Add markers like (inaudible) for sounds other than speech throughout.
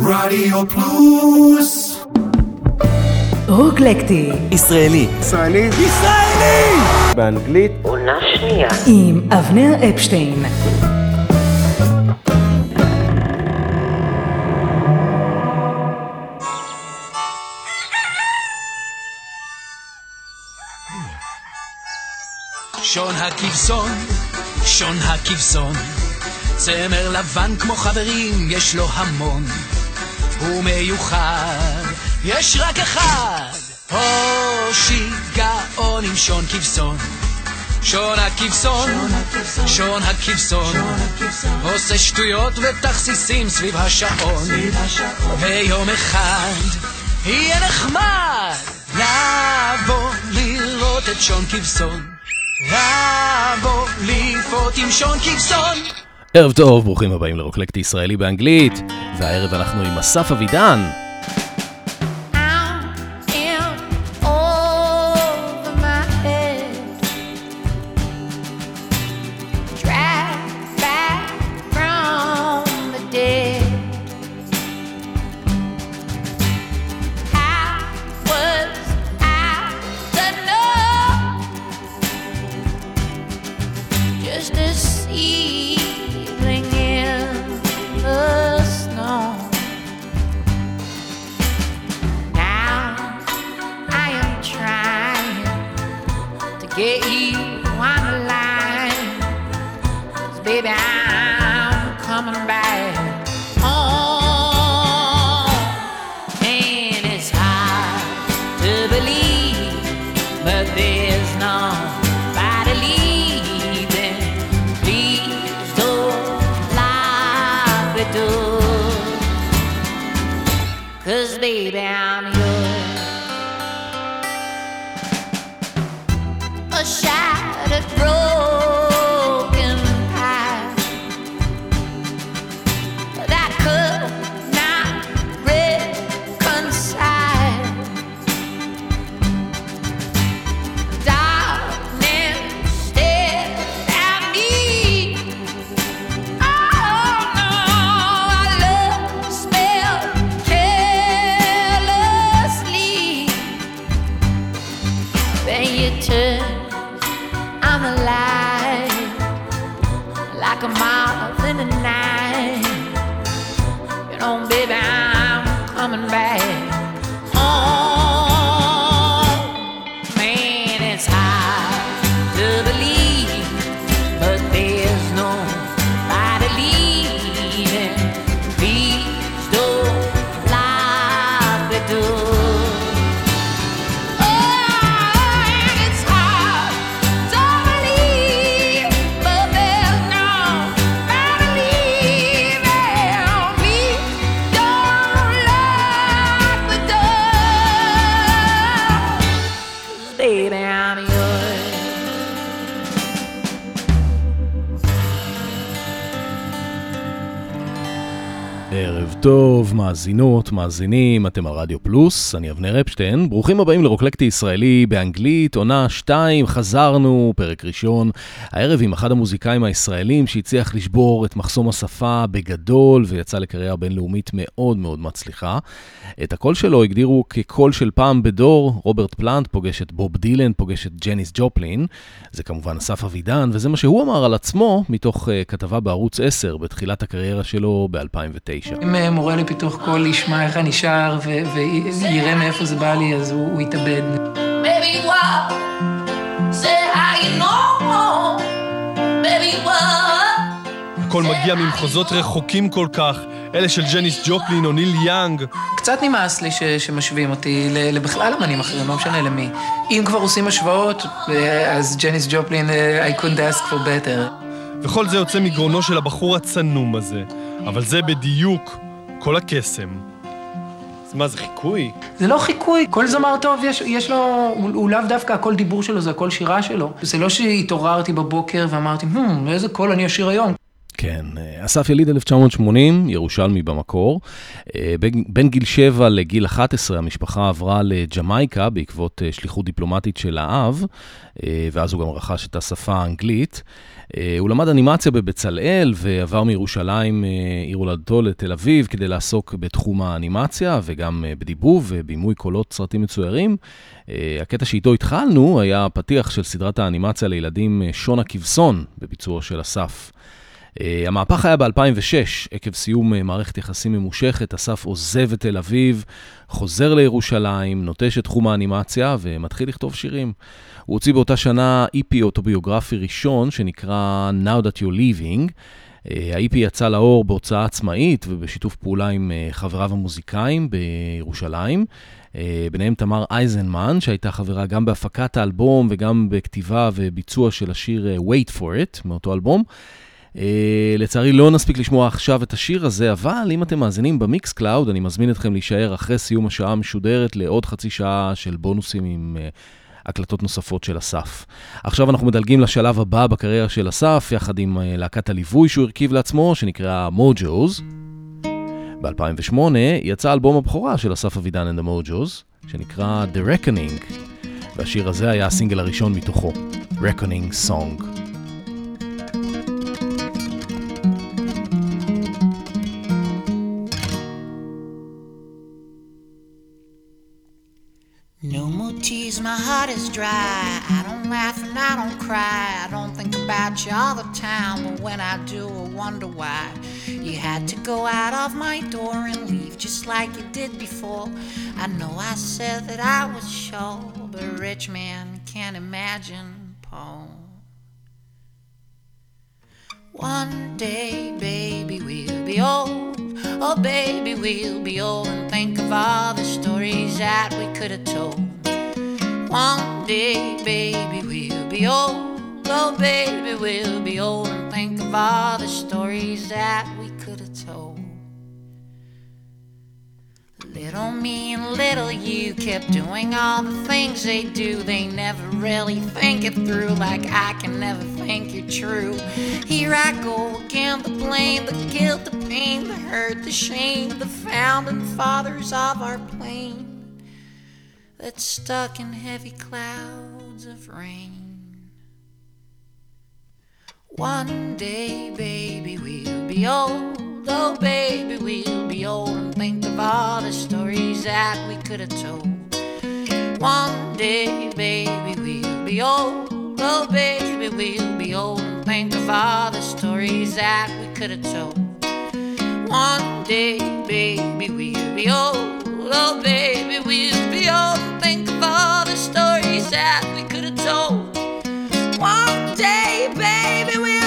רדיו פלוס רוקלקטי ישראלי. ישראלי. ישראלי! באנגלית. עונה שנייה. עם אבנר אפשטיין שון הכבשון, שון הכבשון, צמר לבן כמו חברים, יש לו המון. הוא מיוחד, יש רק אחד, או שיגעון עם שון כבשון. שון הכבשון, שון הכבשון, עושה שטויות ותכסיסים סביב השעון. ויום אחד יהיה נחמד לבוא לראות את שון כבשון. לבוא לפעוט עם שון כבשון. ערב טוב, ברוכים הבאים לרוקלקטי ישראלי באנגלית, והערב אנחנו עם אסף אבידן. טוב, מאזינות, מאזינים, אתם על רדיו פלוס, אני אבנר אפשטיין, ברוכים הבאים לרוקלקטי ישראלי באנגלית, עונה 2, חזרנו, פרק ראשון, הערב עם אחד המוזיקאים הישראלים שהצליח לשבור את מחסום השפה בגדול ויצא לקריירה בינלאומית מאוד מאוד מצליחה. את הקול שלו הגדירו כקול של פעם בדור, רוברט פלנט פוגש את בוב דילן, פוגש את ג'ניס ג'ופלין, זה כמובן אסף אבידן, וזה מה שהוא אמר על עצמו מתוך uh, כתבה בערוץ 10 בתחילת הקריירה שלו ב-2009. מורה לפיתוח קול ישמע איך אני שר ויראה מאיפה זה בא לי, אז הוא, הוא יתאבד. Baby, what? Say how you know. Baby, what? הכל מגיע ממחוזות רחוקים כל כך, אלה של ג'ניס ג'ופלין או ניל יאנג. קצת נמאס לי ש- שמשווים אותי לבכלל אמנים אחרים, לא משנה למי. אם כבר עושים השוואות, אה, אז ג'ניס ג'ופלין, אה, I couldn't ask for better. וכל זה יוצא מגרונו של הבחור הצנום הזה. אבל זה בדיוק כל הקסם. אז מה, זה חיקוי? זה לא חיקוי, כל זמר טוב יש, יש לו, הוא, הוא לאו דווקא הקול דיבור שלו, זה הקול שירה שלו. זה לא שהתעוררתי בבוקר ואמרתי, hmm, איזה קול אני אשיר היום. כן, אסף יליד 1980, ירושלמי במקור. אה, בין גיל 7 לגיל 11 המשפחה עברה לג'מייקה בעקבות אה, שליחות דיפלומטית של האב, אה, ואז הוא גם רכש את השפה האנגלית. הוא למד אנימציה בבצלאל ועבר מירושלים, עיר הולדתו, לתל אביב כדי לעסוק בתחום האנימציה וגם בדיבוב ובימוי קולות סרטים מצוירים. הקטע שאיתו התחלנו היה הפתיח של סדרת האנימציה לילדים שונה כבשון בביצועו של אסף. המהפך היה ב-2006, עקב סיום מערכת יחסים ממושכת, אסף עוזב את תל אביב, חוזר לירושלים, נוטש את תחום האנימציה ומתחיל לכתוב שירים. הוא הוציא באותה שנה EP אוטוביוגרפי ראשון שנקרא Now That You're Leaving. Uh, ה-EP יצא לאור בהוצאה עצמאית ובשיתוף פעולה עם uh, חבריו המוזיקאים בירושלים. Uh, ביניהם תמר אייזנמן, שהייתה חברה גם בהפקת האלבום וגם בכתיבה וביצוע של השיר Wait for It מאותו אלבום. Uh, לצערי לא נספיק לשמוע עכשיו את השיר הזה, אבל אם אתם מאזינים ב Mixcloud, אני מזמין אתכם להישאר אחרי סיום השעה המשודרת לעוד חצי שעה של בונוסים עם uh, הקלטות נוספות של אסף. עכשיו אנחנו מדלגים לשלב הבא בקריירה של אסף, יחד עם uh, להקת הליווי שהוא הרכיב לעצמו, שנקרא מוג'וז. ב-2008 יצא אלבום הבכורה של אסף אבידן and the מוג'וז, שנקרא The Reckoning, והשיר הזה היה הסינגל הראשון מתוכו, Reckoning Song. My heart is dry. I don't laugh and I don't cry. I don't think about you all the time. But when I do, I wonder why. You had to go out of my door and leave just like you did before. I know I said that I was sure, but a rich man can't imagine Paul. One day, baby, we'll be old. Oh, baby, we'll be old and think of all the stories that we could have told. One day, baby, we'll be old. Oh, baby, we'll be old and think of all the stories that we could have told. Little me and little you kept doing all the things they do. They never really think it through, like I can never think you're true. Here I go again, the blame, the guilt, the pain, the hurt, the shame, the founding fathers of our plane that's stuck in heavy clouds of rain. One day, baby, we'll be old. Oh, baby, we'll be old and think of all the stories that we could have told. One day, baby, we'll be old. Oh, baby, we'll be old and think of all the stories that we could have told. One day, baby, we'll be old. Oh, baby, we'll be old and think of all the stories that we could have told. One day, baby, we'll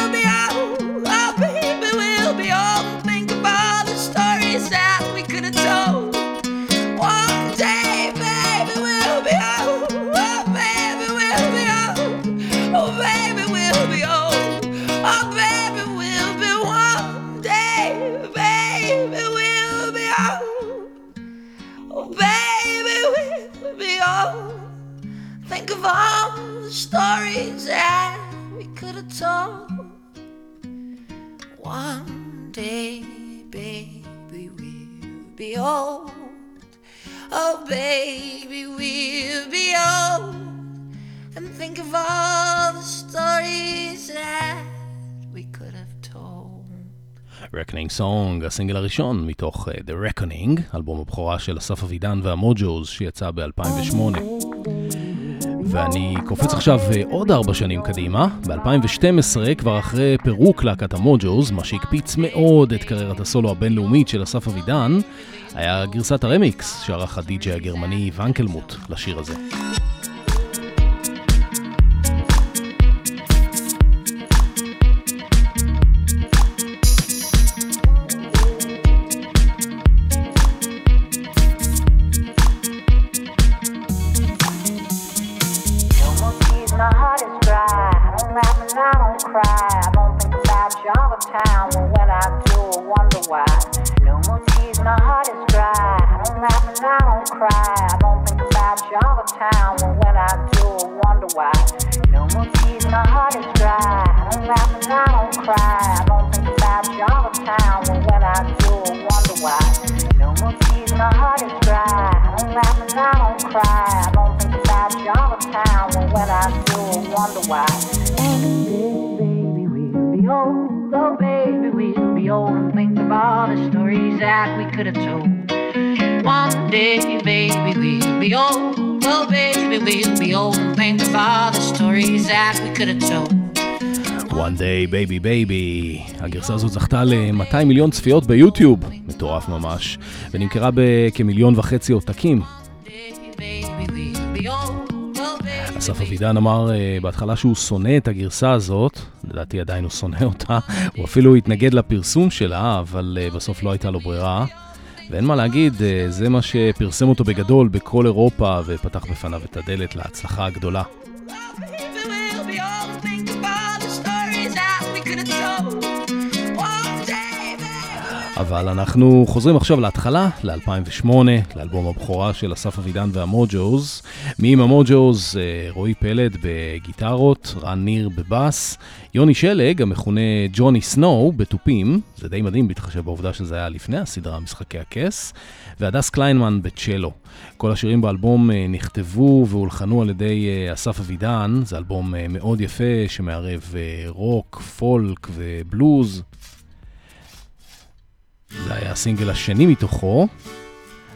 all the stories that we could have told. One day, baby, we'll be old. Oh, baby, we'll be old. And think of all the stories that we could have told. Reckoning Song, הסינגל הראשון מתוך uh, The Reckoning, אלבום הבכורה של אסף אבידן והמוג'וז שיצא ב-2008. ואני קופץ עכשיו uh, עוד ארבע שנים קדימה, ב-2012, כבר אחרי פירוק להקת המוג'וז, מה שהקפיץ מאוד את קריירת הסולו הבינלאומית של אסף אבידן, היה גרסת הרמיקס שערך הדי-ג'יי הגרמני ונקלמוט לשיר הזה. cry. I don't think about you all the time. Well, when I do, I wonder why. No more tears, my heart is dry. I don't laugh and I don't cry. I don't think about you all the time. Well, when I do, I wonder why. Day, baby, we'll be old. Oh, baby, we'll be old and think of all the stories that we could have told. One day, baby, we'll be old. Oh, baby, we'll be old and think of all the stories that we could have told. One day baby baby. הגרסה הזאת זכתה ל-200 מיליון צפיות ביוטיוב, מטורף ממש, ונמכרה בכמיליון וחצי עותקים. אסף אבידן אמר uh, בהתחלה שהוא שונא את הגרסה הזאת, לדעתי עדיין הוא שונא אותה, הוא אפילו התנגד לפרסום שלה, אבל uh, בסוף לא הייתה לו ברירה. ואין מה להגיד, uh, זה מה שפרסם אותו בגדול בכל אירופה ופתח בפניו את הדלת להצלחה הגדולה. אבל אנחנו חוזרים עכשיו להתחלה, ל-2008, לאלבום הבכורה של אסף אבידן והמוג'וז. מי עם המוג'וז? אה, רועי פלד בגיטרות, רן ניר בבאס, יוני שלג, המכונה ג'וני סנואו, בתופים, זה די מדהים בהתחשב בעובדה שזה היה לפני הסדרה משחקי הכס, והדס קליינמן בצ'לו. כל השירים באלבום אה, נכתבו והולחנו על ידי אה, אסף אבידן, זה אלבום מאוד יפה שמערב רוק, פולק ובלוז. זה היה הסינגל השני מתוכו.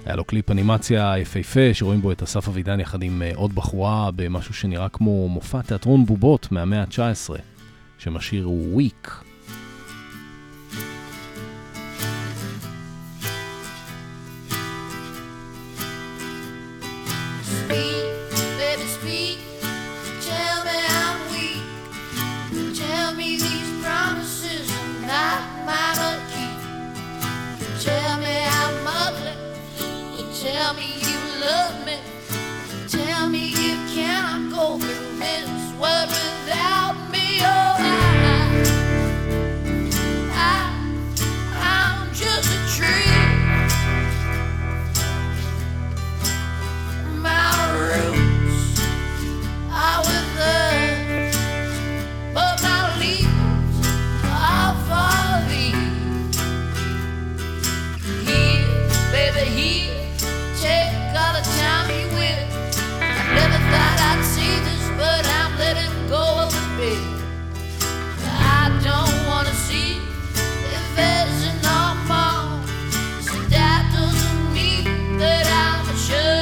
היה לו קליפ אנימציה יפהפה, שרואים בו את אסף אבידן יחד עם אה, עוד בחורה במשהו שנראה כמו מופע תיאטרון בובות מהמאה ה-19, שם השיר הוא וויק. Tell me you love me. Tell me you cannot go through this world without me. Oh, I, I, I'm just a tree. My roots, I will. Just.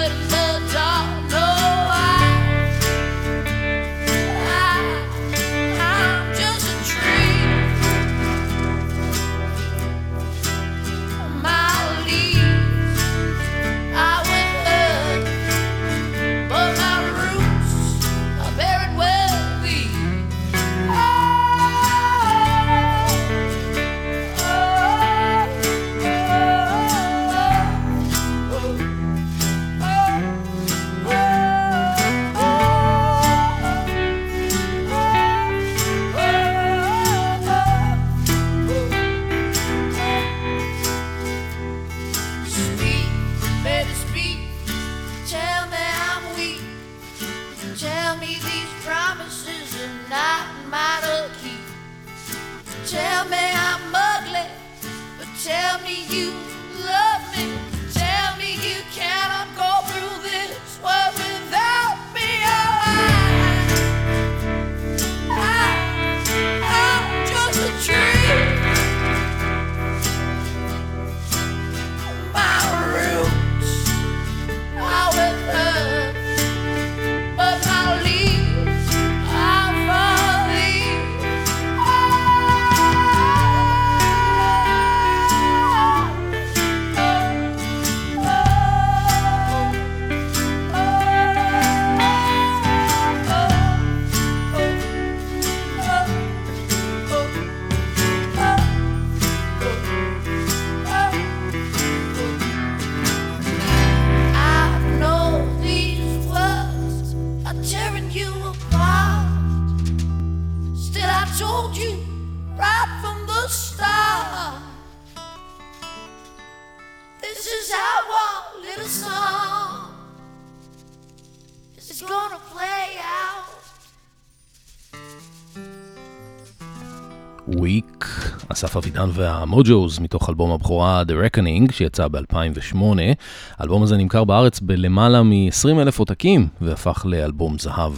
והמוג'וז מתוך אלבום הבכורה The Reckoning שיצא ב-2008. האלבום הזה נמכר בארץ בלמעלה מ-20 אלף עותקים והפך לאלבום זהב.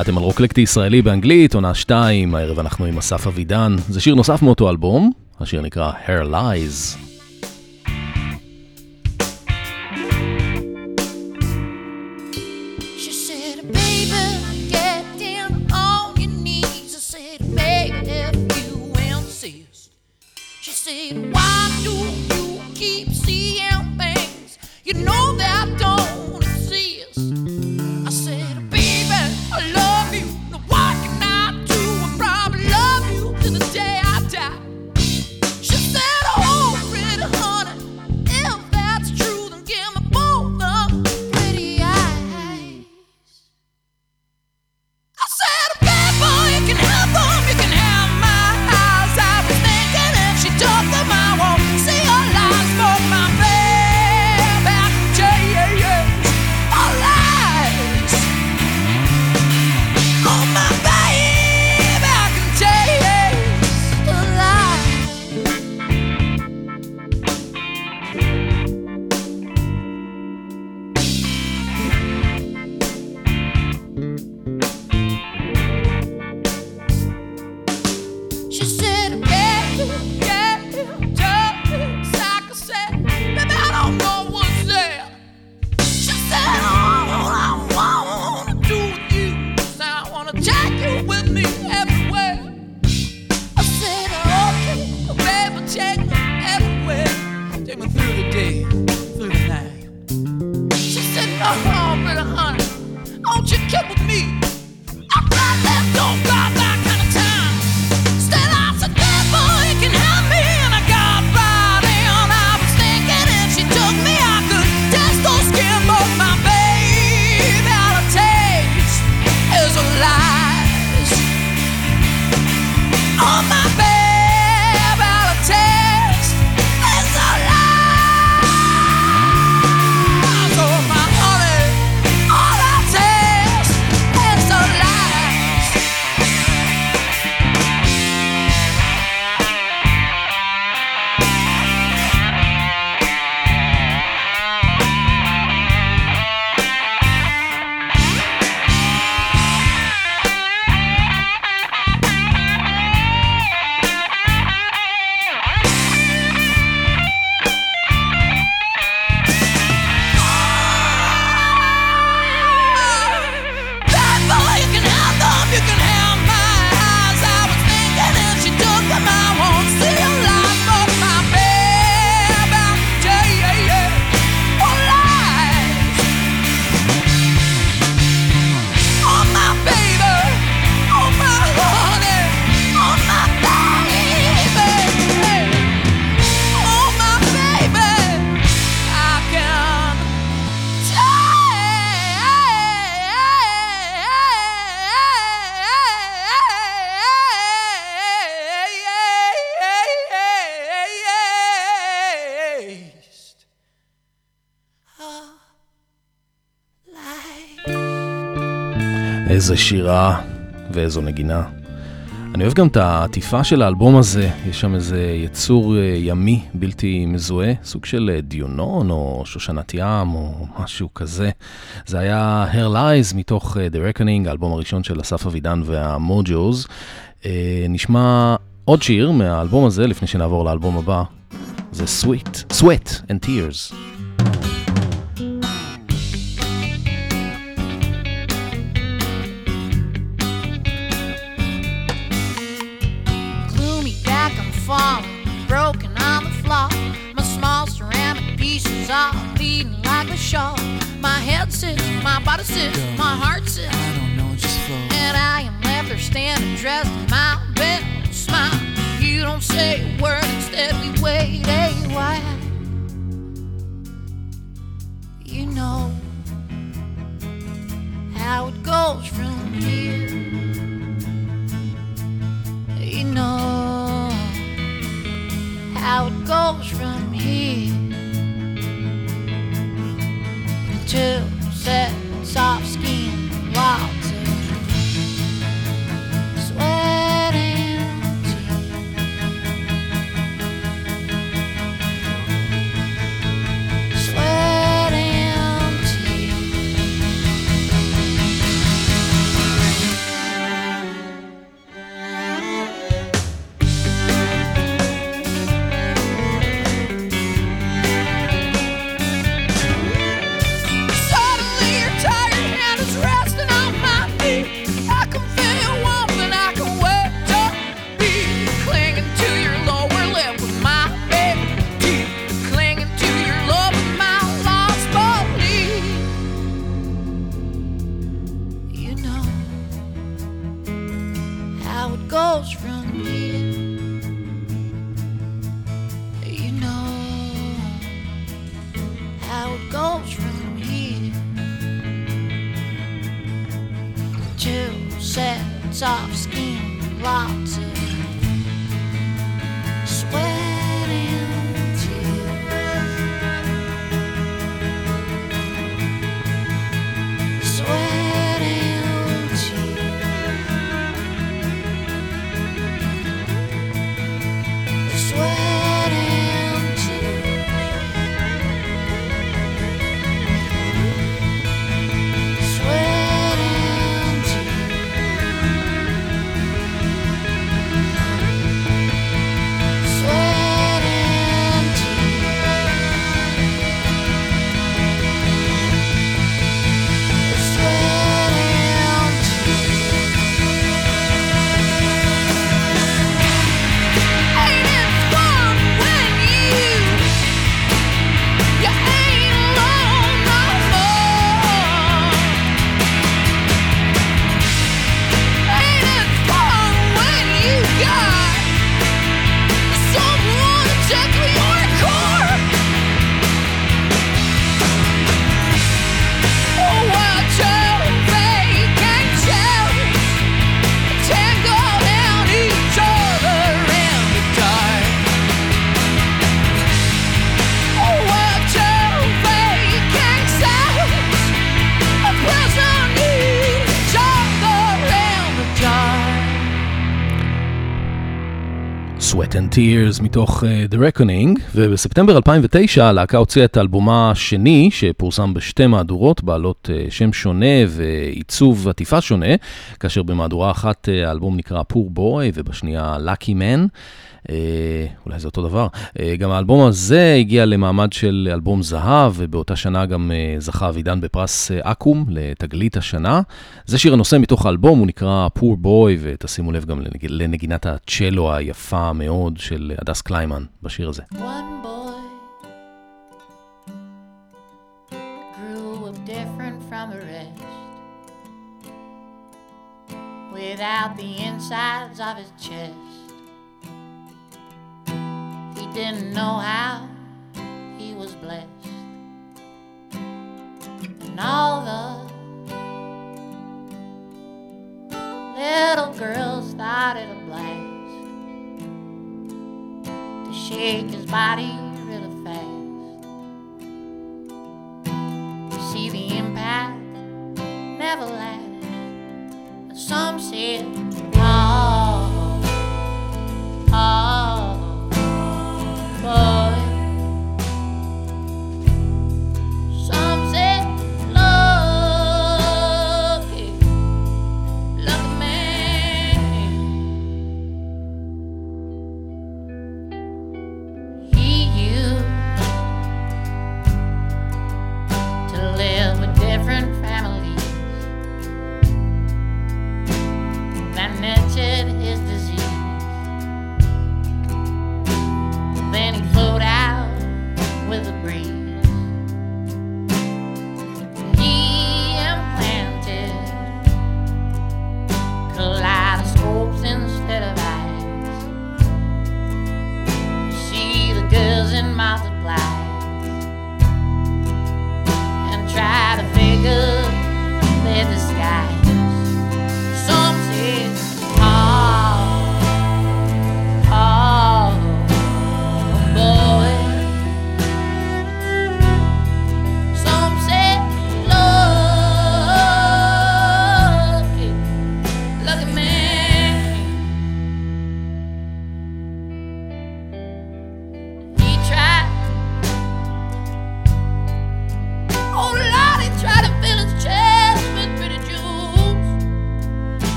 אתם על רוקלקטי ישראלי באנגלית, עונה 2, הערב אנחנו עם אסף אבידן. זה שיר נוסף מאותו אלבום, השיר נקרא Hair Lies. איזה שירה ואיזו נגינה. אני אוהב גם את העטיפה של האלבום הזה, יש שם איזה יצור אה, ימי בלתי מזוהה, סוג של אה, דיונון או שושנת ים או משהו כזה. זה היה Hair Lies מתוך אה, The Reckoning, האלבום הראשון של אסף אבידן והמוג'וז. נשמע עוד שיר מהאלבום הזה לפני שנעבור לאלבום הבא, זה Sweet, Sweat and Tears. sharp. My head sits, my body sits, my heart sits. I don't know, just flow. And I am left there standing dressed in my best smile. You don't say a word, instead we wait. Tears מתוך uh, The Reckoning, ובספטמבר 2009 הלהקה הוציאה את האלבומה השני, שפורסם בשתי מהדורות, בעלות uh, שם שונה ועיצוב עטיפה שונה, כאשר במהדורה אחת uh, האלבום נקרא Poor Boy ובשנייה Lucky Man. Uh, אולי זה אותו דבר. Uh, גם האלבום הזה הגיע למעמד של אלבום זהב, ובאותה שנה גם uh, זכה אבידן בפרס אקו"ם לתגלית השנה. זה שיר הנושא מתוך האלבום, הוא נקרא Poor Boy, ותשימו לב גם לנג... לנגינת הצ'לו היפה מאוד של הדס קליימן בשיר הזה. One boy grew different from the rest. Without the insides of his chest, he didn't know how he was blessed. And all the little girls it a blast to shake his body really fast. You see the impact never lasts. And some said, oh,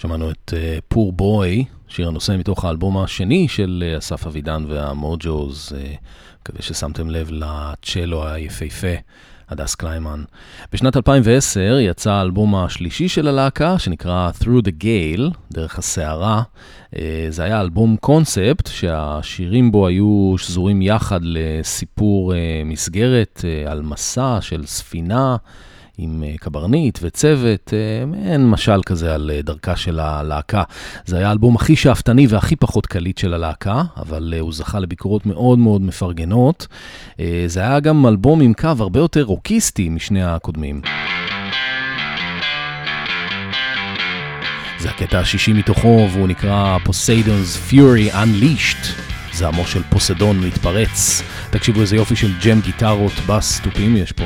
שמענו את פור בוי, שיר הנושא מתוך האלבום השני של אה, אסף אבידן והמוג'וז. אה, מקווה ששמתם לב לצ'לו היפהפה, הדס קליימן. בשנת 2010 יצא האלבום השלישי של הלהקה, שנקרא Through the Gale, דרך הסערה. אה, זה היה אלבום קונספט, שהשירים בו היו שזורים יחד לסיפור מסגרת על מסע של ספינה. עם אה, קברניט וצוות, אה, מעין משל כזה על אה, דרכה של הלהקה. זה היה האלבום הכי שאפתני והכי פחות קליט של הלהקה, אבל הוא זכה לביקורות מאוד מאוד מפרגנות. זה היה גם אלבום עם קו הרבה יותר רוקיסטי משני הקודמים. זה הקטע השישי מתוכו, והוא נקרא Poseidon's Fury Unleashed. זעמו של פוסידון מתפרץ. תקשיבו איזה יופי של ג'ם גיטרות, בס, תופים יש פה.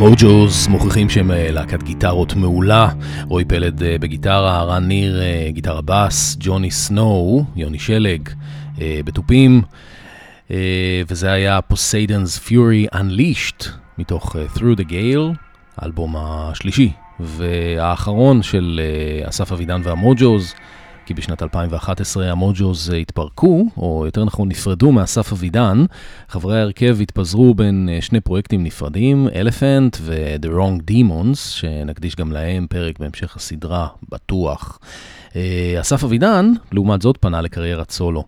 המוג'וז מוכיחים שהם אה, להקת גיטרות מעולה, רועי פלד אה, בגיטרה, רן ניר אה, גיטרה בס, ג'וני סנואו, יוני שלג בתופים, וזה היה Poseidon's Fury Unleashed מתוך Through the Gale, האלבום השלישי והאחרון של אסף אבידן והמוג'וז. כי בשנת 2011 המוג'וז התפרקו, או יותר נכון נפרדו מאסף אבידן. חברי ההרכב התפזרו בין אה, שני פרויקטים נפרדים, Elephant ו-The Wrong Demons, שנקדיש גם להם פרק בהמשך הסדרה, בטוח. אה, אסף אבידן, לעומת זאת, פנה לקריירת סולו.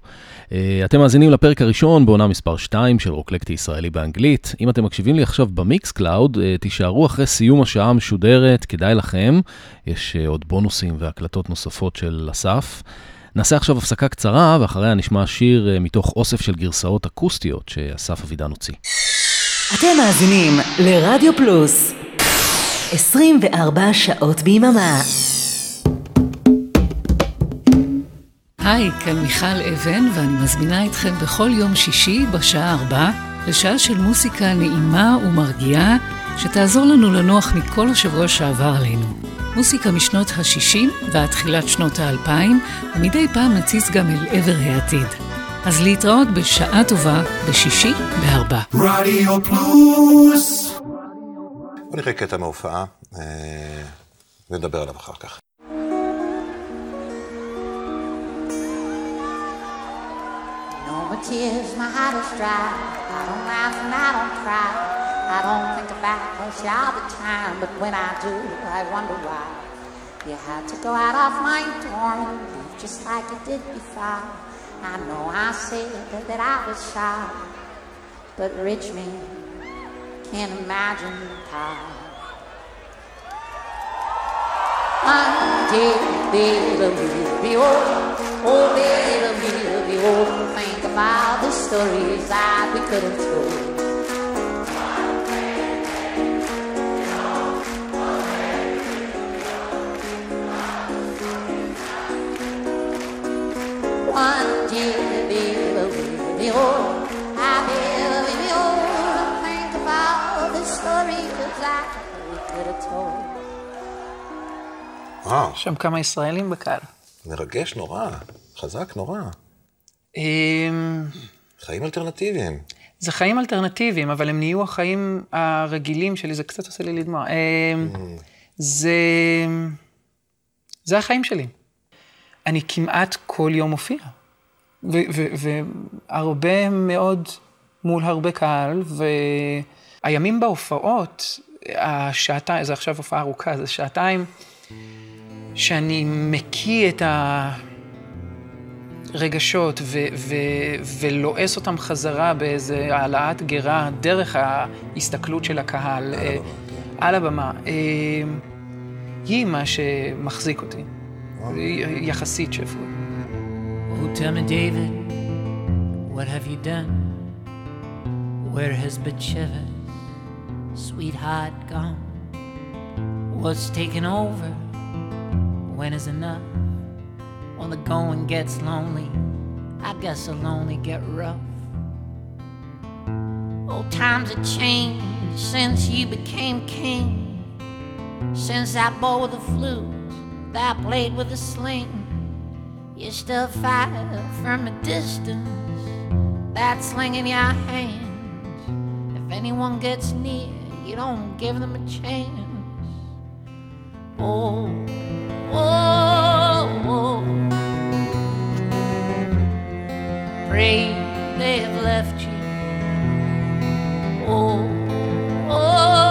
אה, אתם מאזינים לפרק הראשון בעונה מספר 2 של רוקלקטי ישראלי באנגלית. אם אתם מקשיבים לי עכשיו ב Mixcloud, אה, תישארו אחרי סיום השעה המשודרת, כדאי לכם. יש עוד בונוסים והקלטות נוספות של אסף. נעשה עכשיו הפסקה קצרה, ואחריה נשמע שיר מתוך אוסף של גרסאות אקוסטיות שאסף אבידן הוציא. אתם מאזינים לרדיו פלוס 24 שעות ביממה. היי, כאן מיכל אבן, ואני מזמינה אתכם בכל יום שישי בשעה ארבע לשעה של מוסיקה נעימה ומרגיעה, שתעזור לנו לנוח מכל השבוע שעבר עלינו. מוסיקה משנות ה-60 ועד תחילת שנות ה-2000, ומדי פעם נציץ גם אל עבר העתיד. אז להתראות בשעה טובה בשישי בארבע. רדיו פלוס! בוא נראה קטע מההופעה, אה, ונדבר עליו אחר כך. Tears, my heart is dry. I don't laugh and I don't cry. I don't think about us all the time, but when I do, I wonder why. You had to go out of my door just like you did before. I know I said that I was shy, but rich men can't imagine how. I did, baby, be old, oh baby, be old, think about the stories that we could have told. One day, baby, be old, I baby, be old, think about the stories that we could have told. וואו. שם כמה ישראלים בקהל. מרגש נורא, חזק נורא. אמ, חיים אלטרנטיביים. זה חיים אלטרנטיביים, אבל הם נהיו החיים הרגילים שלי, זה קצת עושה לי לדמוע. אמ, זה... זה החיים שלי. אני כמעט כל יום מופיע. והרבה מאוד מול הרבה קהל, והימים בהופעות, השעתיים, זה עכשיו הופעה ארוכה, זה שעתיים שאני מקיא את הרגשות ו- ו- ולועס אותם חזרה באיזה העלאת גרה דרך ההסתכלות של הקהל אה, על הבמה. אה, היא מה שמחזיק אותי, יחסית שפוי. Oh, tell me, David, what have you done? Where has Bathsheba's sweetheart gone? What's taken over? When is enough? When the going gets lonely, I guess it'll only get rough. Oh, times have changed since you became king. Since that boy with the flute, that blade with a sling. You still fire from a distance, that sling in your hand. If anyone gets near, you don't give them a chance. Oh, oh, oh afraid they have left you. Oh, oh.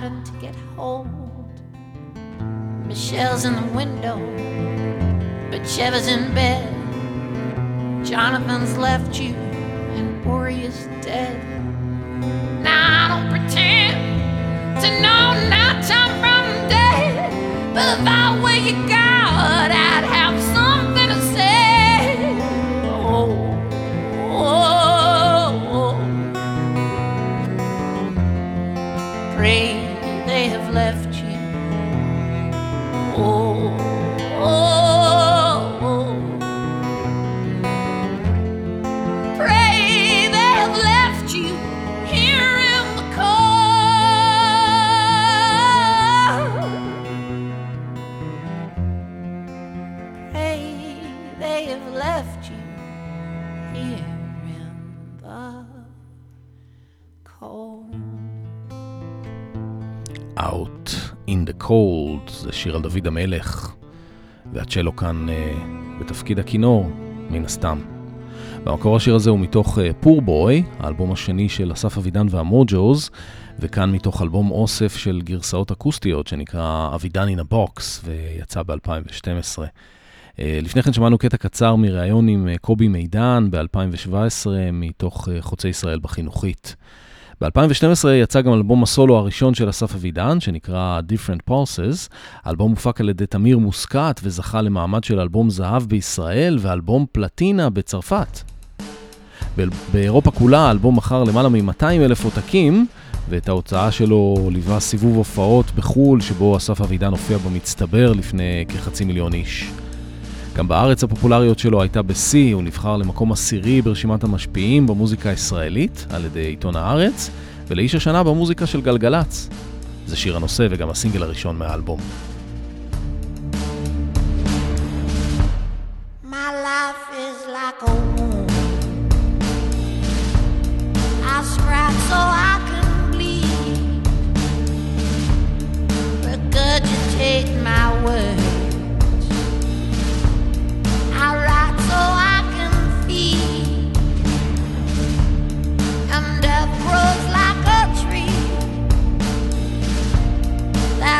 Starting to get hold. Michelle's in the window, but Cheva's in bed. Jonathan's left you, and Ori is dead. Now I don't pretend to know not time from day, but if I were your God, I'd have שיר על דוד המלך, והצ'לו כאן אה, בתפקיד הכינור, מן הסתם. במקור השיר הזה הוא מתוך פור בוי, האלבום השני של אסף אבידן והמוג'וז, וכאן מתוך אלבום אוסף של גרסאות אקוסטיות שנקרא אבידן a box, ויצא ב-2012. לפני כן שמענו קטע קצר מראיון עם אה, קובי מידן ב-2017 מתוך אה, חוצי ישראל בחינוכית. ב-2012 יצא גם אלבום הסולו הראשון של אסף אבידן, שנקרא Different Pulses. האלבום הופק על ידי תמיר מוסקת וזכה למעמד של אלבום זהב בישראל ואלבום פלטינה בצרפת. באירופה כולה האלבום מכר למעלה מ-200 אלף עותקים, ואת ההוצאה שלו ליווה סיבוב הופעות בחו"ל, שבו אסף אבידן הופיע במצטבר לפני כחצי מיליון איש. גם בארץ הפופולריות שלו הייתה בשיא, הוא נבחר למקום עשירי ברשימת המשפיעים במוזיקה הישראלית על ידי עיתון הארץ, ולאיש השנה במוזיקה של גלגלצ. זה שיר הנושא וגם הסינגל הראשון מהאלבום. My life is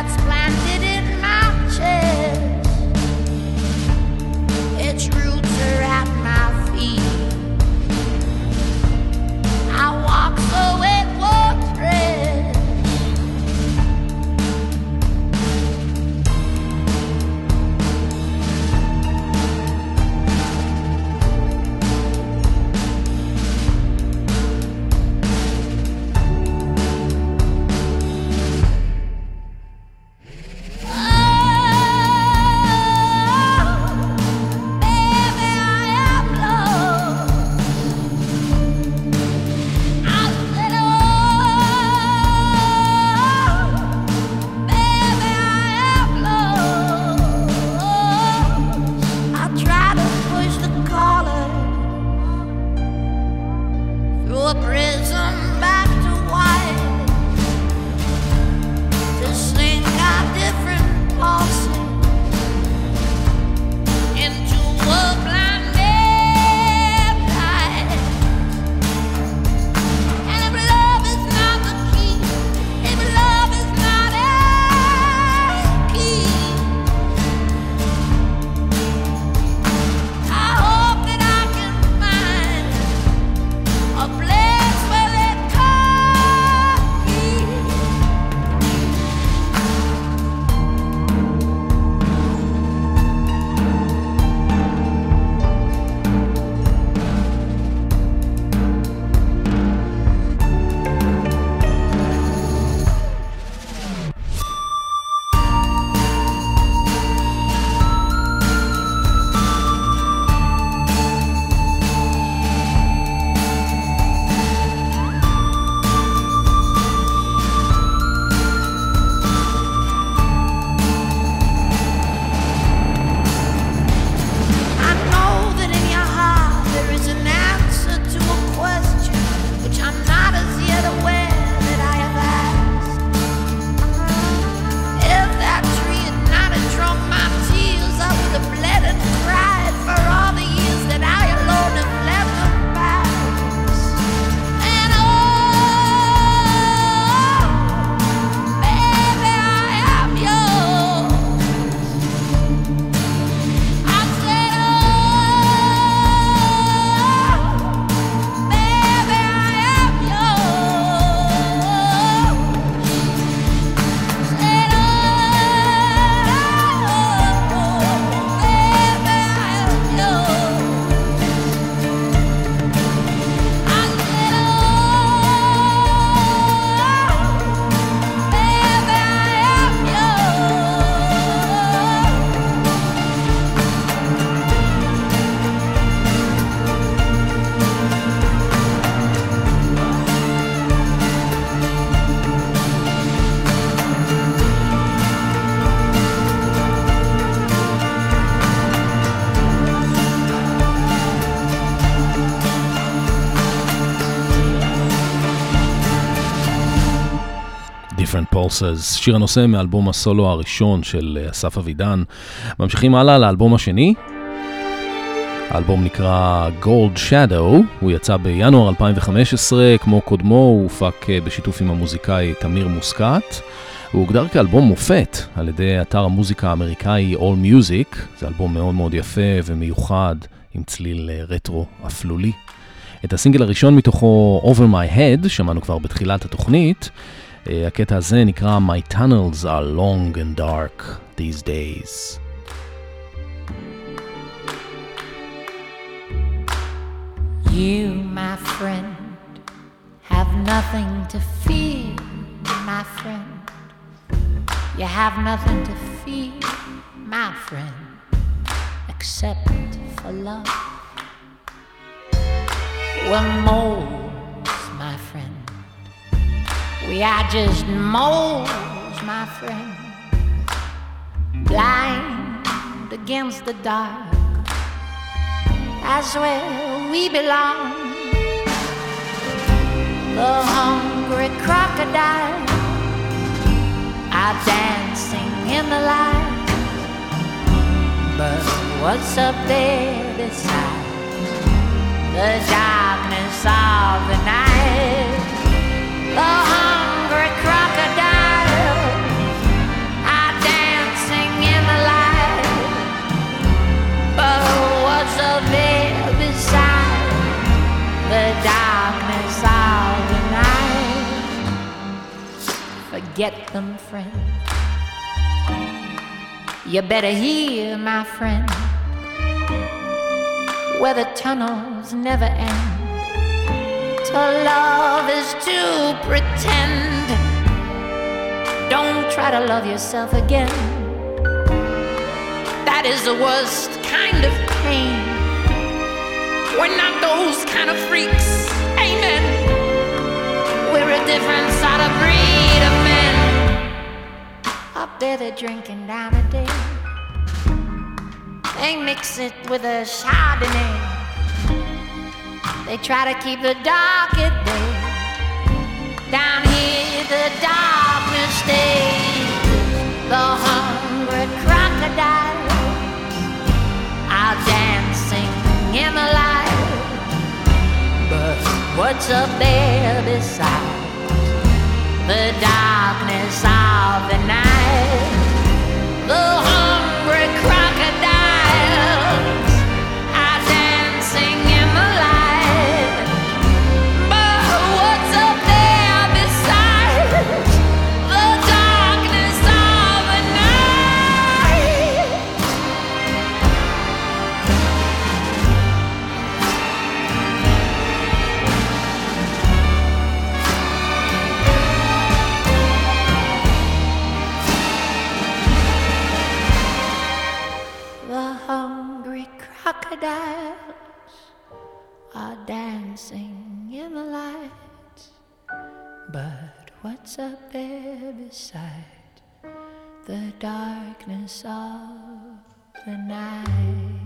that's planted in my chest. Its roots Pulses, שיר הנושא מאלבום הסולו הראשון של אה, אסף אבידן. ממשיכים הלאה לאלבום השני. האלבום נקרא Gold Shadow, הוא יצא בינואר 2015, כמו קודמו הוא הופק אה, בשיתוף עם המוזיקאי תמיר מוסקת. הוא הוגדר כאלבום מופת על ידי אתר המוזיקה האמריקאי All Music, זה אלבום מאוד מאוד יפה ומיוחד עם צליל אה, רטרו אפלולי. את הסינגל הראשון מתוכו Over My Head, שמענו כבר בתחילת התוכנית. אה, הקטע הזה נקרא My tunnels are long and dark these days. You, my friend, have nothing to fear, my friend. You have nothing to fear, my friend, except for love. We're moles, my friend. we are just moles, my friend. Blind against the dark. That's where we belong. The hungry crocodile are dancing in the light. But what's up there beside the darkness of the night? The Forget them, friend. You better hear, my friend, where the tunnels never end. To love is to pretend. Don't try to love yourself again. That is the worst kind of pain. We're not those kind of freaks. Amen. We're a different sort of breed of men. Up there, they're drinking down a day. They mix it with a Chardonnay. They try to keep the dark at bay. Down here, the darkness stays. The hungry crocodile are dancing in the light. But what's up there beside the darkness of the night? The what's up there beside the darkness of the night?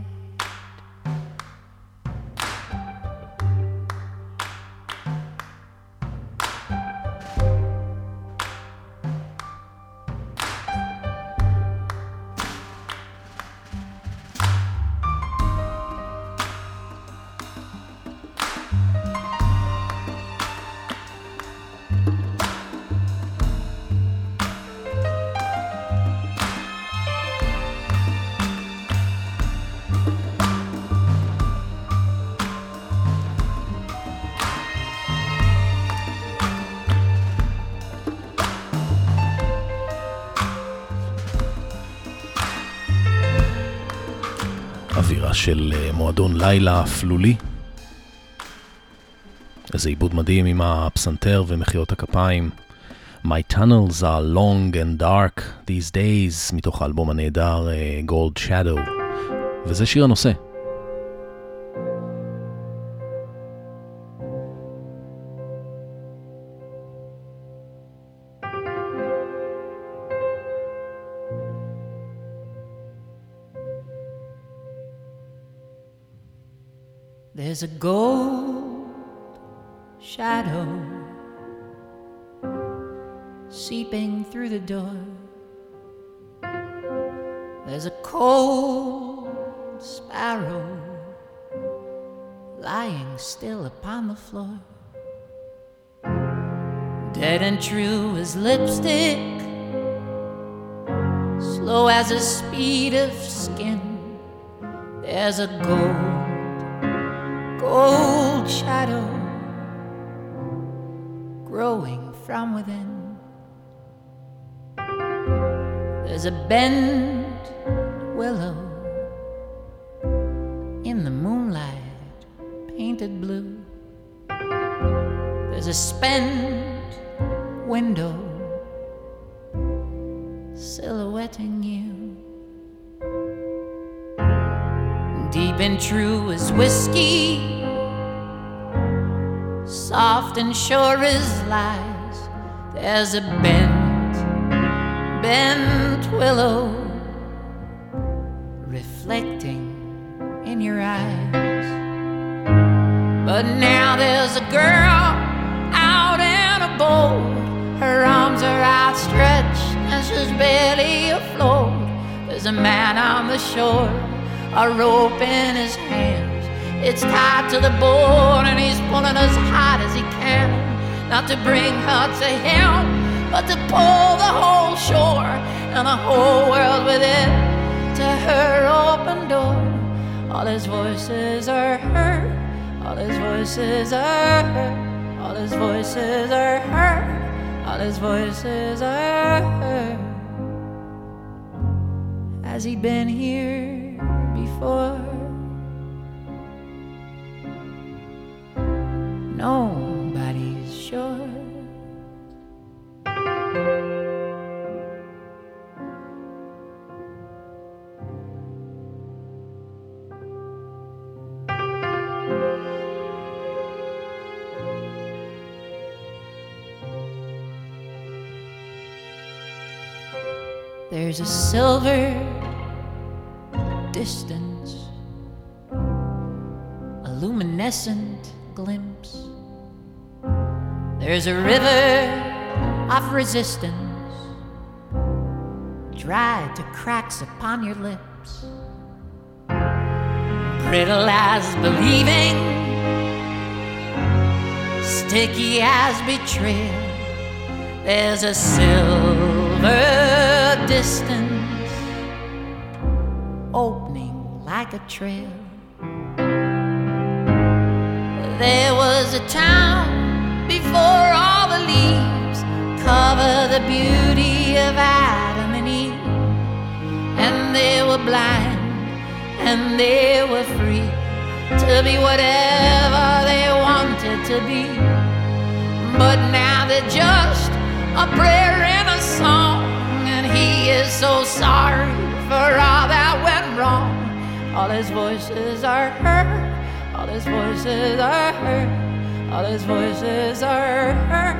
של אה, מועדון לילה אפלולי. איזה עיבוד מדהים עם הפסנתר ומחיאות הכפיים. My tunnels are long and dark these days, מתוך האלבום הנהדר אה, Gold Shadow. וזה שיר הנושא. There's a gold shadow seeping through the door. There's a cold sparrow lying still upon the floor. Dead and true as lipstick, slow as the speed of skin. There's a gold, gold shadow growing from within. There's a bent willow in the moonlight, painted blue. There's a spent window silhouetting you. Deep and true as whiskey, soft and sure as lies. There's a bent, bent willow reflecting in your eyes. But now there's a girl out in a boat. Her arms are outstretched and she's barely afloat. There's a man on the shore, a rope in his hands. It's tied to the board and he's pulling as hard as he can. Not to bring her to him, but to pull the whole shore and the whole world with it to her open door. All his voices are heard, all his voices are heard, all his voices are heard, all his voices are heard. Has he been here before? Nobody's sure. There's a silver distance, a luminescent glimpse. There's a river of resistance, dried to cracks upon your lips, brittle as believing, sticky as betrayal. There's a silver distance opening a trail. There was a town before all the leaves cover the beauty of Adam and Eve, and they were blind and they were free to be whatever they wanted to be. But now they're just a prayer and a song, and he is so sorry for all that. All his voices are heard, all his voices are heard, all his voices are heard,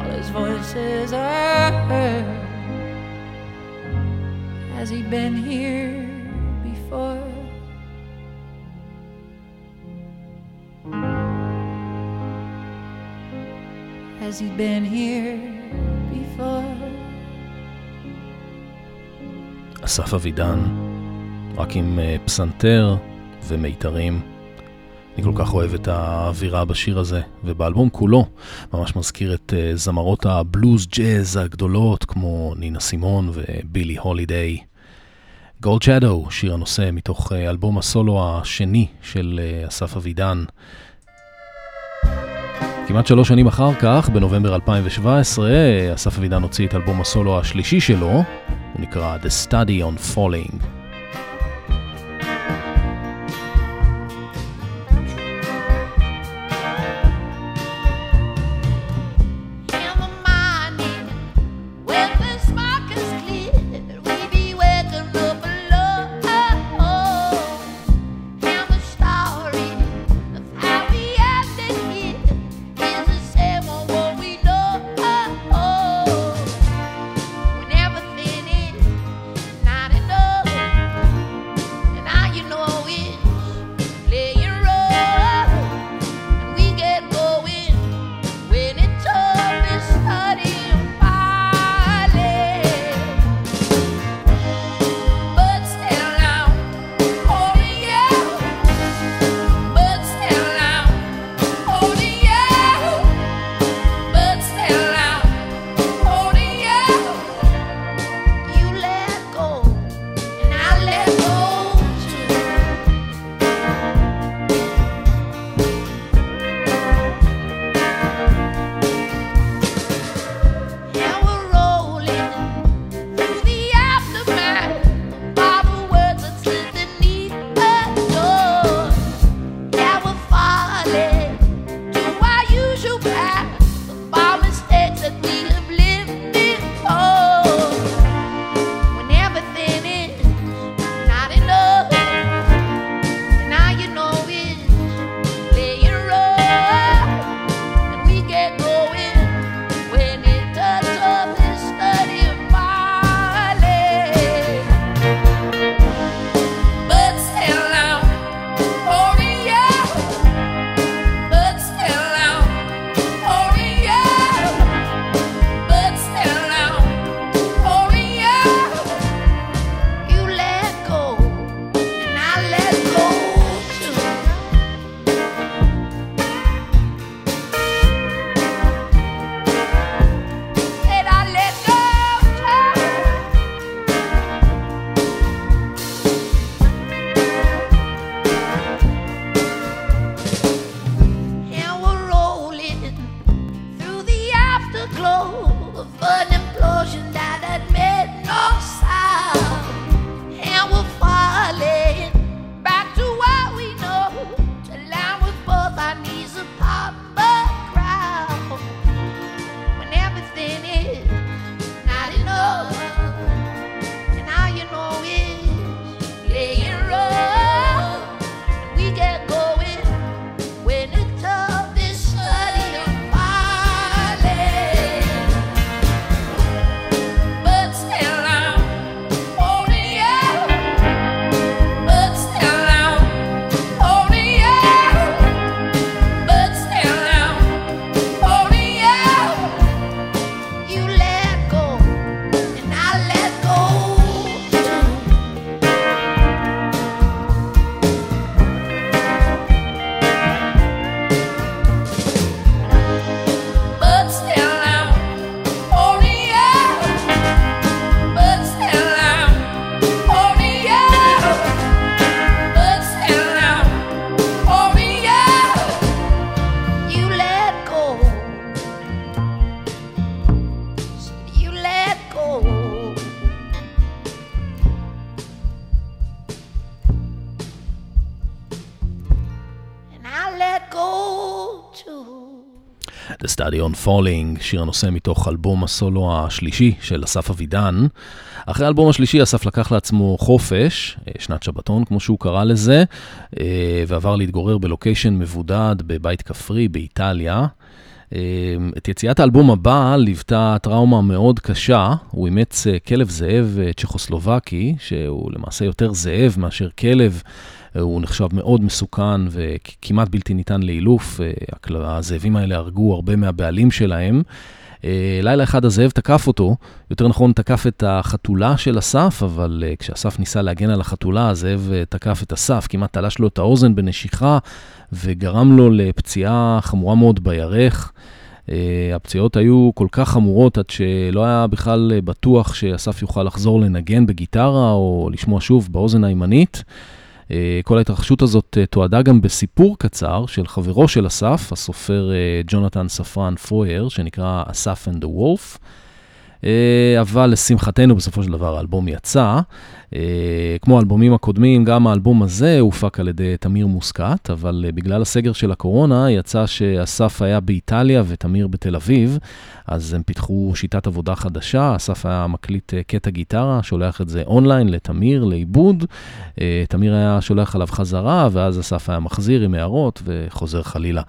all his voices are heard. Has he been here before? Has he been here before? אסף אבידן, רק עם אה, פסנתר ומיתרים. אני כל כך אוהב את האווירה בשיר הזה, ובאלבום כולו ממש מזכיר את אה, זמרות הבלוז ג'אז הגדולות כמו נינה סימון ובילי הולידיי. גולד שדו, שיר הנושא מתוך אה, אלבום הסולו השני של אסף אבידן. כמעט שלוש שנים אחר כך, בנובמבר 2017, אסף אבידן הוציא את אלבום הסולו השלישי שלו, הוא נקרא The Study on Falling. Study on Falling, שיר הנושא מתוך אלבום הסולו השלישי של אסף אבידן. אחרי האלבום השלישי אסף לקח לעצמו חופש, אה, שנת שבתון כמו שהוא קרא לזה, אה, ועבר להתגורר בלוקיישן מבודד בבית כפרי באיטליה. אה, את יציאת האלבום הבא ליוותה טראומה מאוד קשה, הוא אימץ כלב זאב צ'כוסלובקי, שהוא למעשה יותר זאב מאשר כלב. הוא נחשב מאוד מסוכן וכמעט בלתי ניתן לאילוף. הזאבים האלה הרגו הרבה מהבעלים שלהם. אה, לילה אחד הזאב תקף אותו, יותר נכון תקף את החתולה של אסף, אבל uh, כשאסף ניסה להגן על החתולה, הזאב תקף את אסף, כמעט תלש לו את האוזן בנשיכה, וגרם לו לפציעה חמורה מאוד בירך. הפציעות היו כל כך חמורות עד שלא היה בכלל בטוח שאסף יוכל לחזור לנגן בגיטרה או לשמוע שוב באוזן הימנית. אה, כל ההתרחשות הזאת אה, תועדה גם בסיפור קצר של חברו של אסף, הסופר אה, ג'ונתן ספרן פויר, שנקרא אסף and the Wolf. אבל לשמחתנו בסופו של דבר האלבום יצא. אה, כמו האלבומים הקודמים, גם האלבום הזה הופק על ידי תמיר מוסקת, אבל אה, בגלל הסגר של הקורונה יצא שאסף היה באיטליה ותמיר בתל אביב, אז הם פיתחו שיטת עבודה חדשה, אסף היה מקליט אה, קטע גיטרה, שולח את זה אונליין לתמיר, לעיבוד, תמיר היה שולח עליו חזרה, ואז אסף היה מחזיר עם הערות וחוזר חלילה.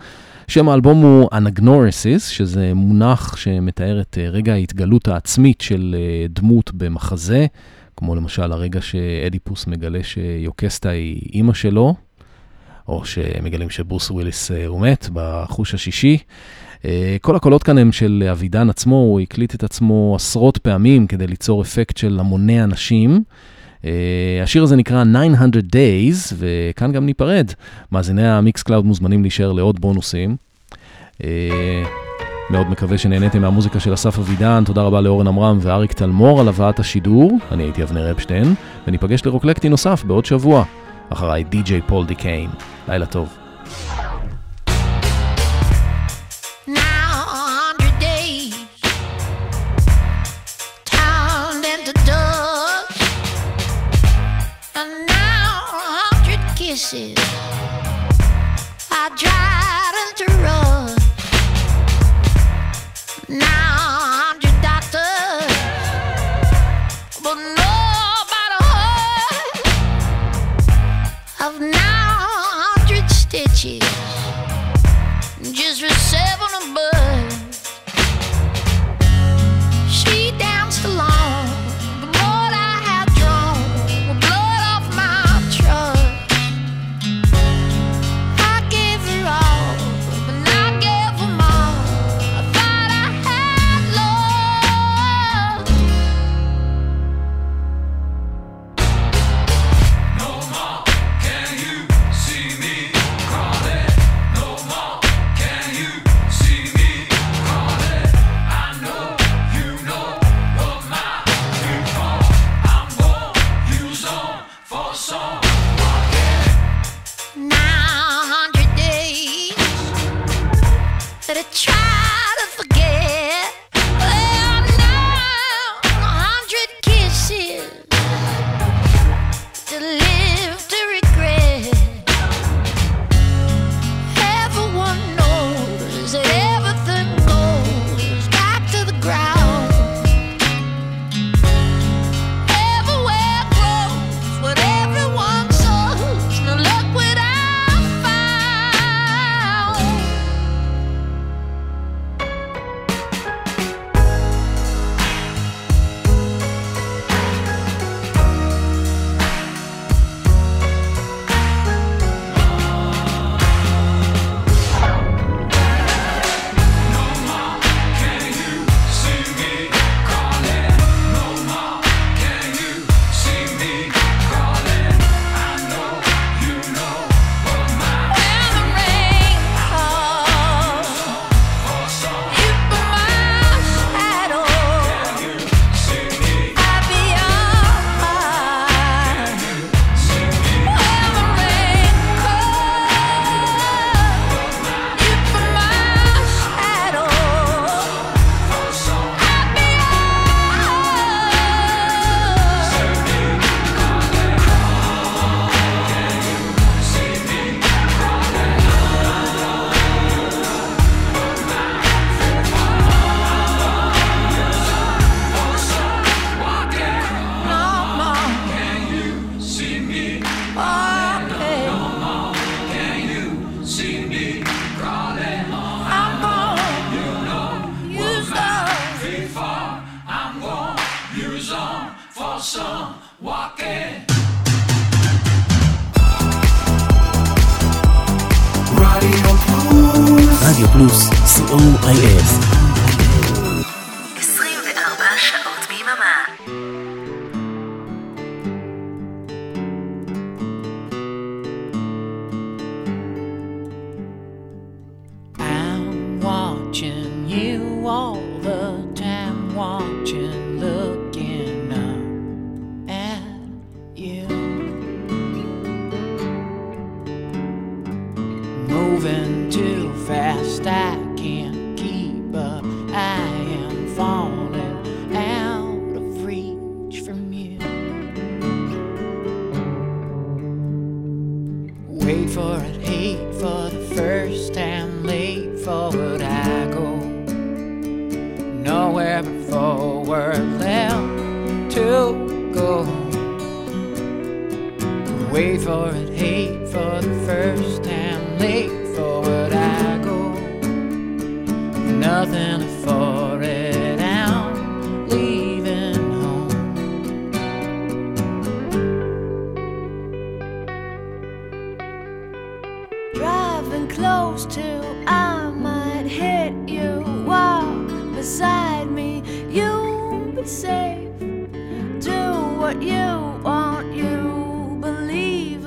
שם האלבום הוא Anagnorisis, שזה מונח שמתאר את רגע ההתגלות העצמית של דמות במחזה. כמו למשל הרגע שאדיפוס מגלה שיוקסטה היא אימא שלו, או שמגלים שברוס וויליס אה, הוא מת בחוש השישי. אה, כל הקולות כאן הם של אבידן עצמו, הוא הקליט את עצמו עשרות פעמים כדי ליצור אפקט של המוני אנשים. Uh, השיר הזה נקרא 900 Days, וכאן גם ניפרד. מאזיני ה-Mixcloud מוזמנים להישאר לעוד בונוסים. Uh, מאוד מקווה שנהניתם מהמוזיקה של אסף אבידן, תודה רבה לאורן עמרם ואריק תלמור על הבאת השידור, אני הייתי אבנר אפשטיין, וניפגש לרוקלקטי נוסף בעוד שבוע. אחריי די.ג'יי פול דיקיין. לילה טוב. to the track.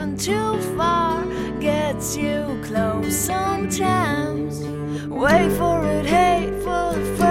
too far gets you close sometimes. Wait for it, hateful friend.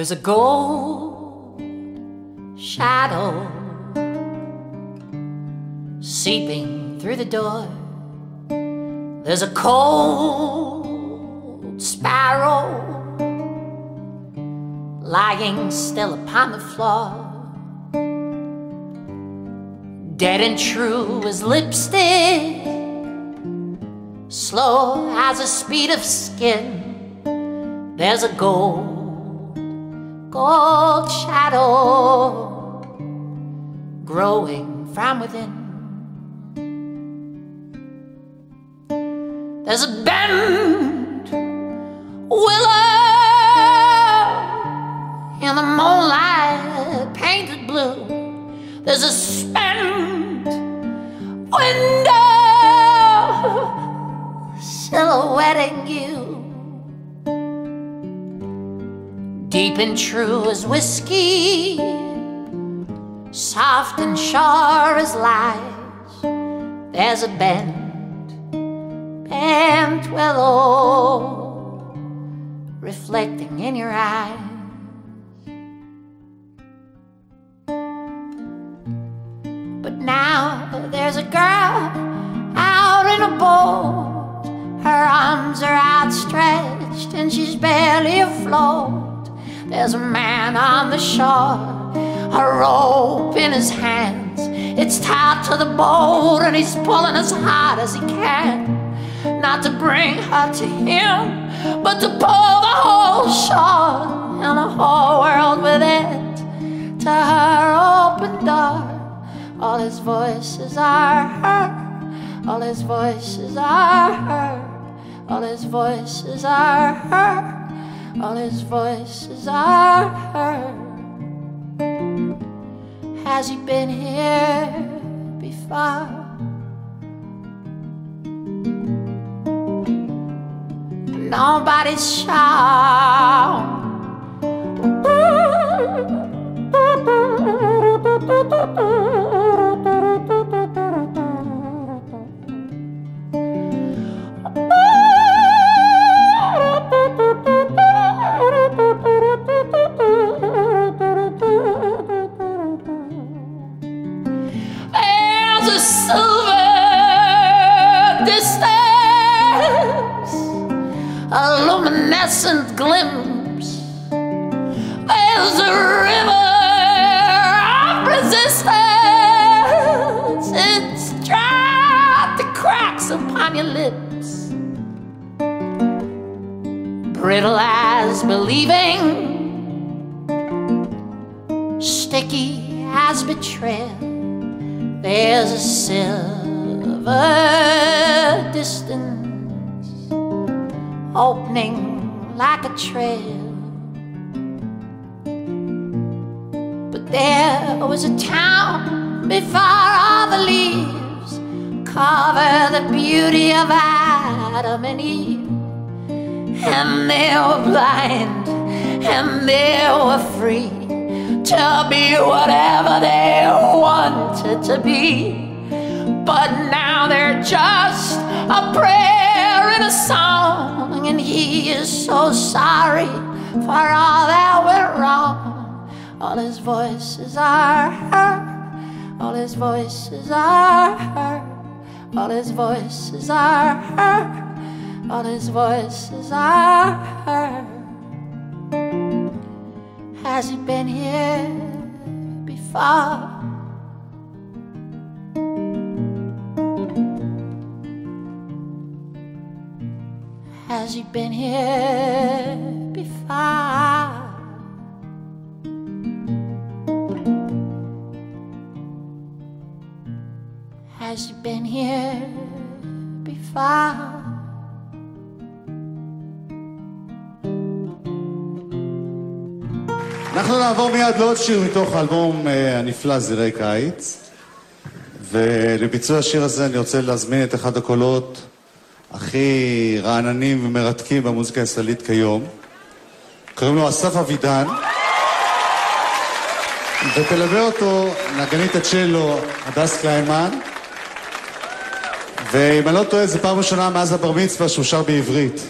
There's a gold shadow seeping through the door. There's a cold sparrow lying still upon the floor. Dead and true as lipstick, slow as the speed of skin. There's a gold, gold shadow growing from within. There's a bent willow in the moonlight painted blue. There's a spent window silhouetting you. Deep and true as whiskey, soft and sure as lies. There's a bent bent willow reflecting in your eyes. But now there's a girl out in a boat. Her arms are outstretched and she's barely afloat. There's a man on the shore, a rope in his hands. It's tied to the boat and he's pulling as hard as he can not to bring her to him, but to pull the whole shore and the whole world with it to her open door. All his voices are heard, all his voices are heard, all his voices are heard, all his voices are heard. Has he been here before? nobody's shout. (laughs) a luminescent glimpse. There's a river of resistance. It's dried the cracks upon your lips. Brittle as believing, sticky as betrayal. There's a silver distance opening like a trail. But there was a town before all the leaves cover the beauty of Adam and Eve. And they were blind and they were free to be whatever they wanted to be. But now they're just a prayer and a song, and he is so sorry for all that went wrong. All his voices are heard, all his voices are heard, all his voices are heard, all his voices are heard. Has he been here before? Has he been here before? Has he been here before? אנחנו נעבור מיד לעוד שיר מתוך האלבום אה, הנפלא זירי קיץ. ולביצוע השיר הזה אני רוצה להזמין את אחד הקולות הכי רעננים ומרתקים במוזיקה הישראלית כיום. קוראים לו אסף אבידן, ותלווה אותו נגנית הצ'לו הדס קליימן, ואם אני לא טועה, זו פעם ראשונה מאז הבר מצווה שהוא שר בעברית.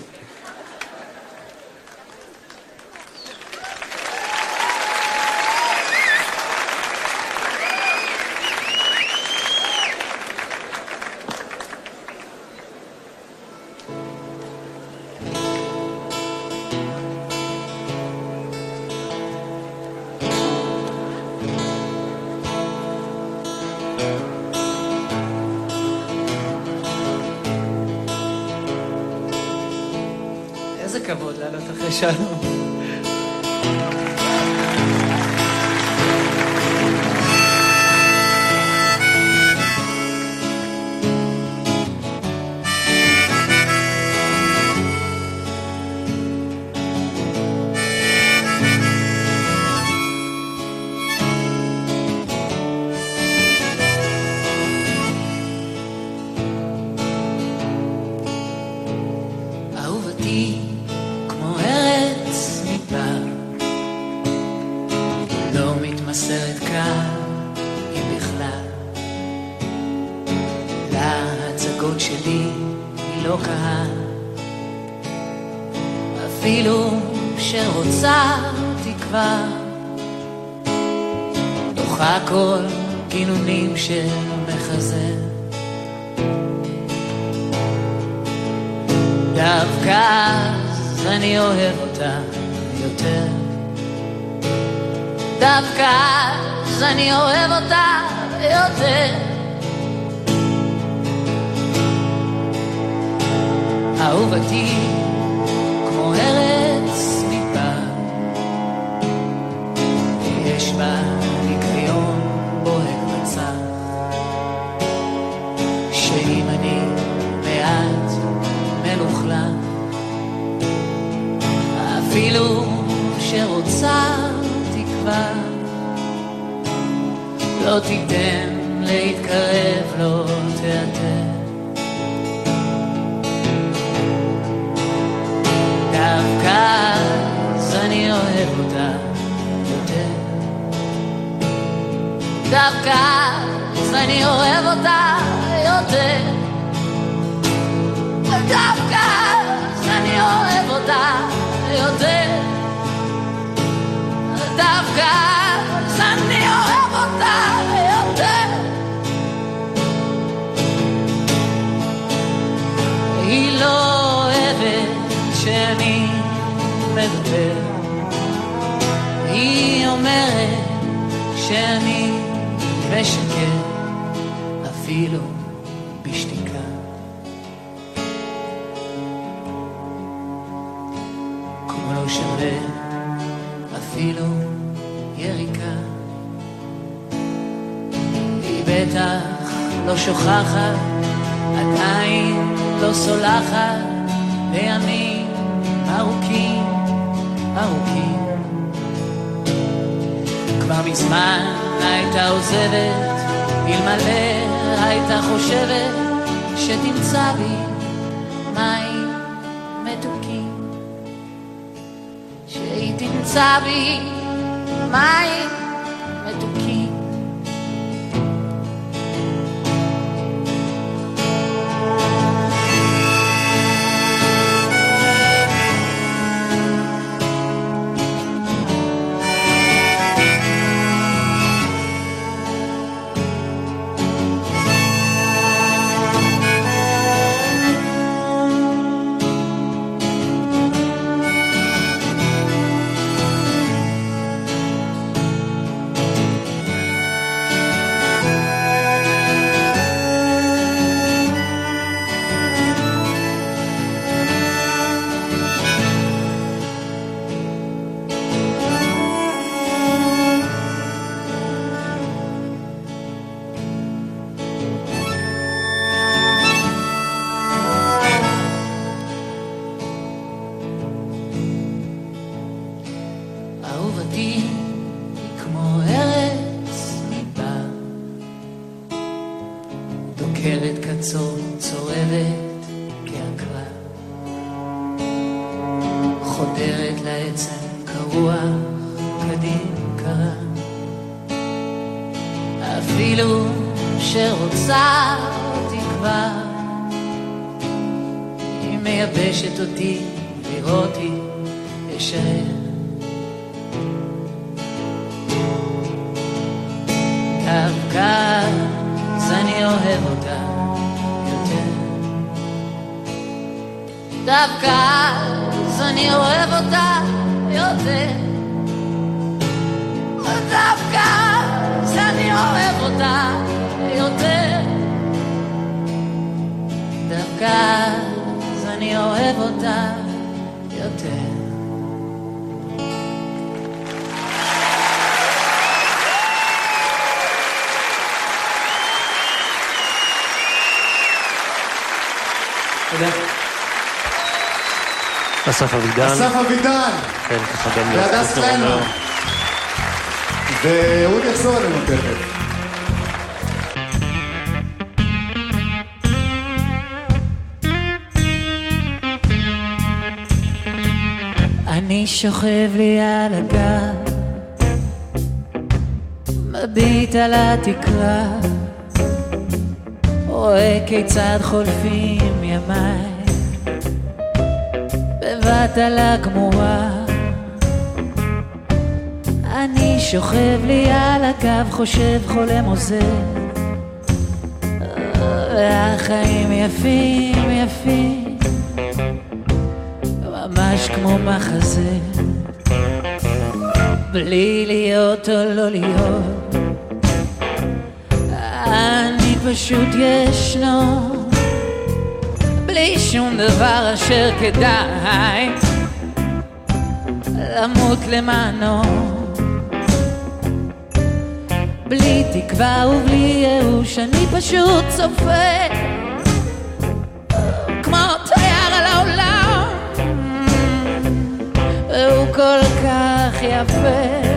כבוד לעלות אחרי שלום. אני אוהב אותה יותר. דווקא אז אני אוהב אותה יותר. אהובתי להתקרב, לא תיעתר. דווקא אז אני אוהב אותה יותר. דווקא אז אני אוהב אותה יותר. דווקא אז אני אוהב אותה יותר. דווקא מדבר. היא אומרת שאני משקר, אפילו בשתיקה. כמו לא שווה אפילו יריקה. היא בטח לא שוכחת, עדיין לא סולחת, מזמן הייתה עוזבת, אלמלא הייתה חושבת שתמצא בי מים מתוקים. שהיא תמצא בי מים מתוקים. אבידן. אסף אבידן. כן, ככה גם אומר. קליינמן. ואהוד יחזור אלינו תכף. אני שוכב לי על הגב, מביט על התקרה, רואה כיצד חולפים ימיי, בבת על הגמורה. אני שוכב לי על הגב, חושב חולם עוזר, והחיים יפים יפים. ממש כמו מחזה בלי להיות או לא להיות אני פשוט ישנו בלי שום דבר אשר כדאי למות למענו בלי תקווה ובלי ייאוש אני פשוט צופה כמו תייר על העולם והוא כל כך יפה.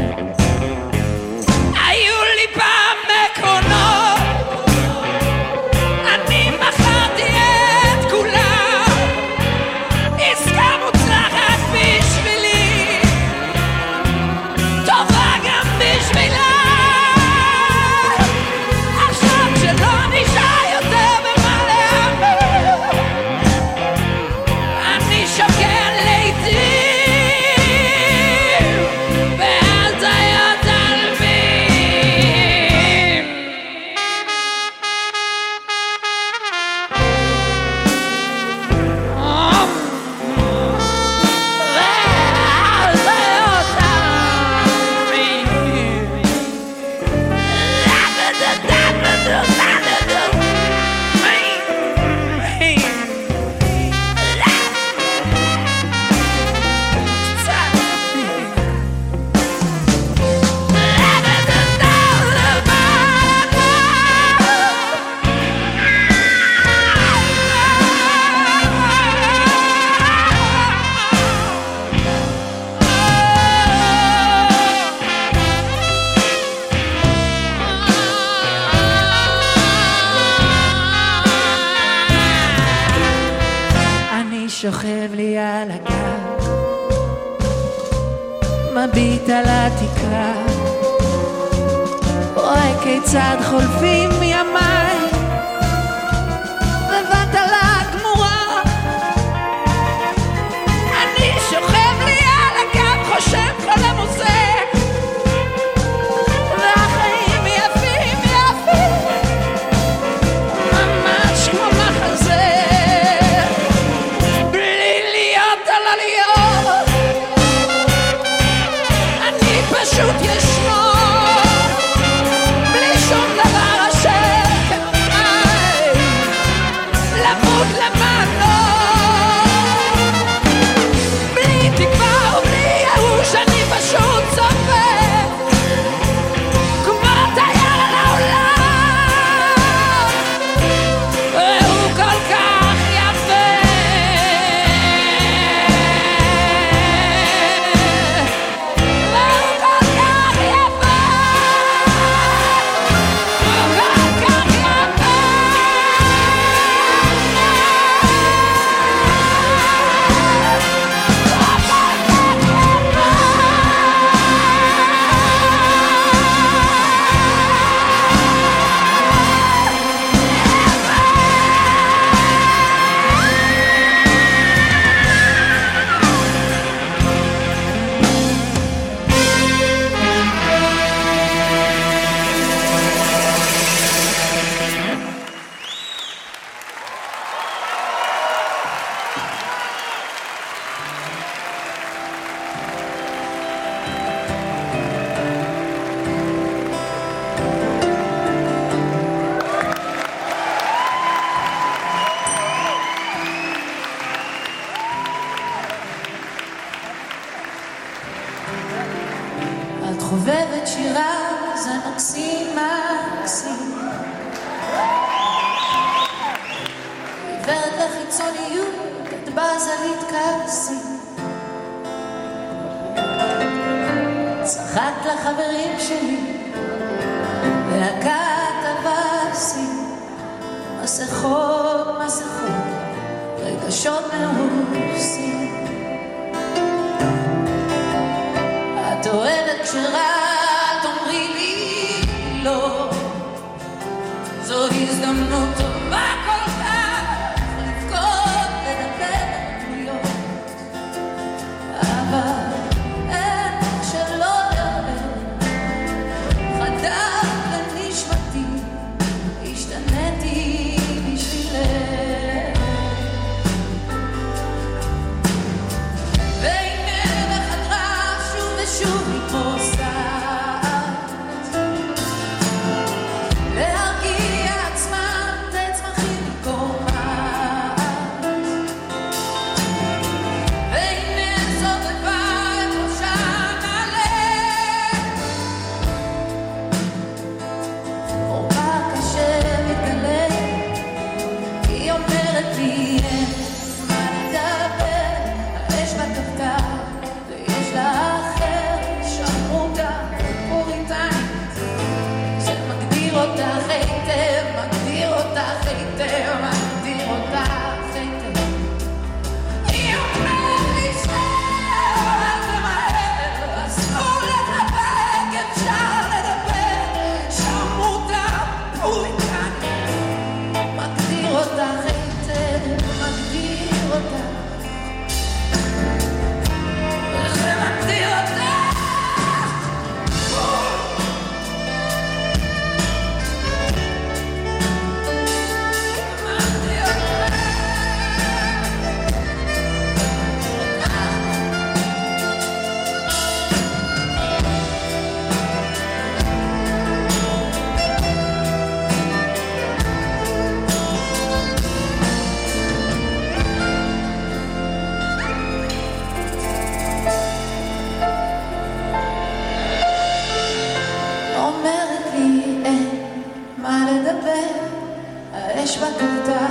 בכבדה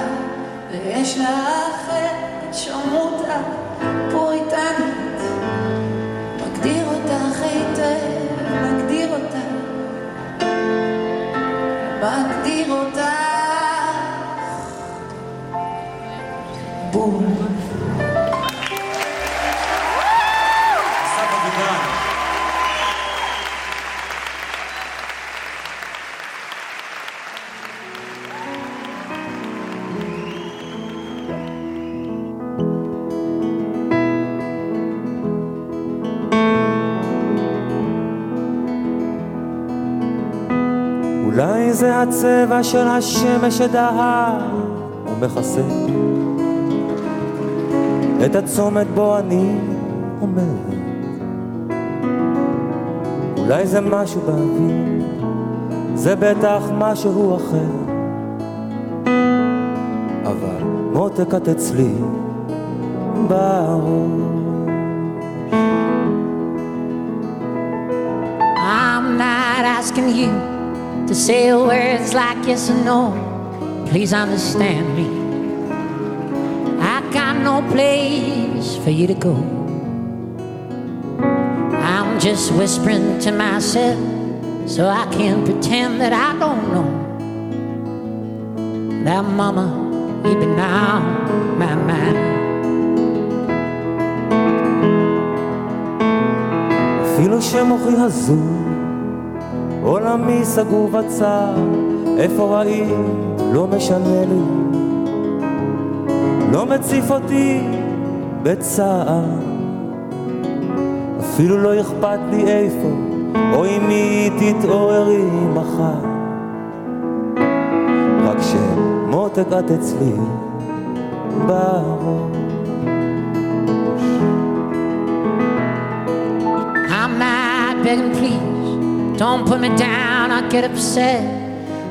ויש לה אחרת שרמוטה פוריטנית. הצבע של השמש שדהר ומכסה את הצומת בו אני עומד. אולי זה משהו באוויר, זה בטח משהו אחר. אבל מותק את אצלי בראש. Asking you to say words like yes or no. Please understand me. I got no place for you to go. I'm just whispering to myself so I can pretend that I don't know. That mama, you've been on my mind. אפילו שמוחי הזו, עולמי סגור בצר, איפה ראית? לא משנה לי, לא מציף אותי בצער, אפילו לא אכפת לי איפה, או אם היא תתעוררי מחר, רק שמותק את אצלי בראש. I'm not begging, please. Don't put me down, I get upset.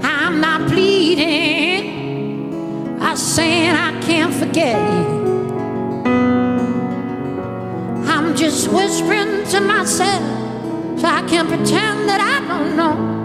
I'm not pleading. I'm saying I can't forget you. I'm just whispering to myself So I can't pretend that I don't know.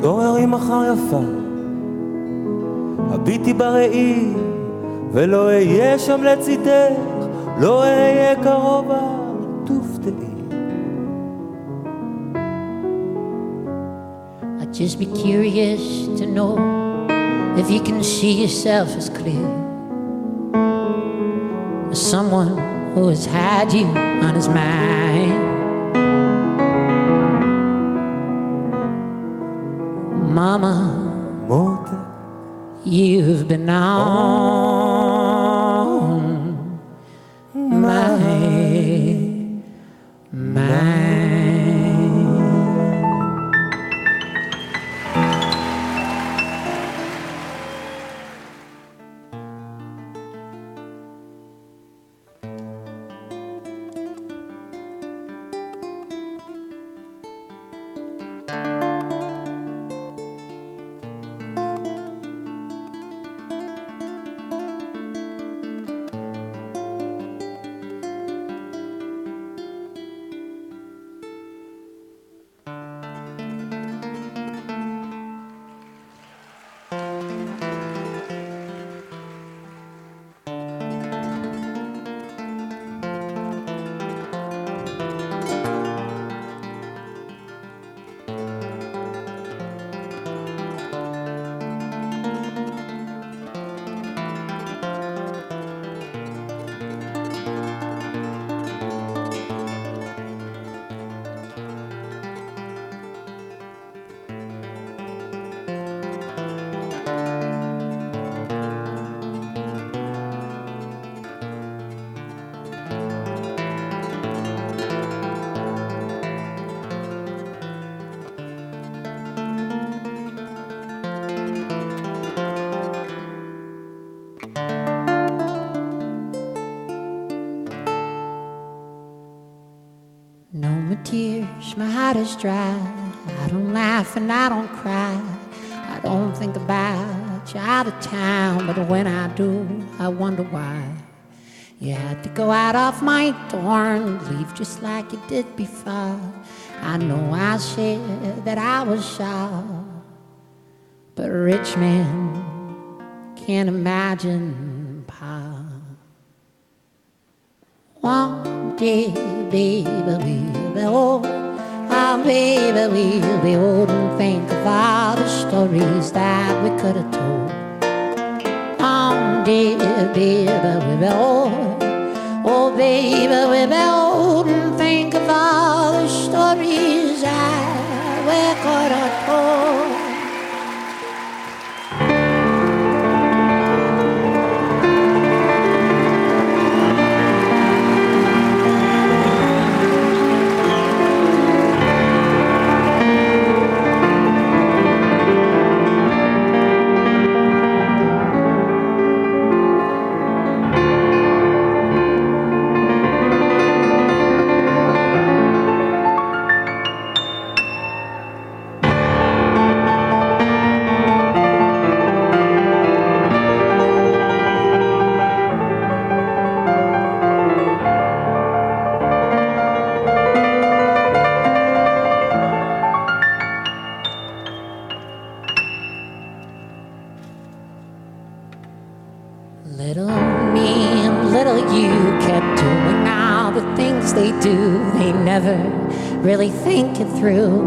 תתעוררי מחר יפה, הביטי בראי, ולא אהיה שם לצידך, לא אהיה קרוב, אל תופתעי. I'd just be curious to know if you can see yourself as clear as someone who has had you on his mind. Mama, you've been oh. on town, but when I do, I wonder why. You had to go out of my door and leave just like you did before. I know I said that I was shy, but a rich man can't imagine Pa. One day, baby, we'll be old. Oh, baby, we'll be old and think of all the stories that we could have told baby, baby, we're old. Oh, baby, we're old and think of all the stories I were caught up through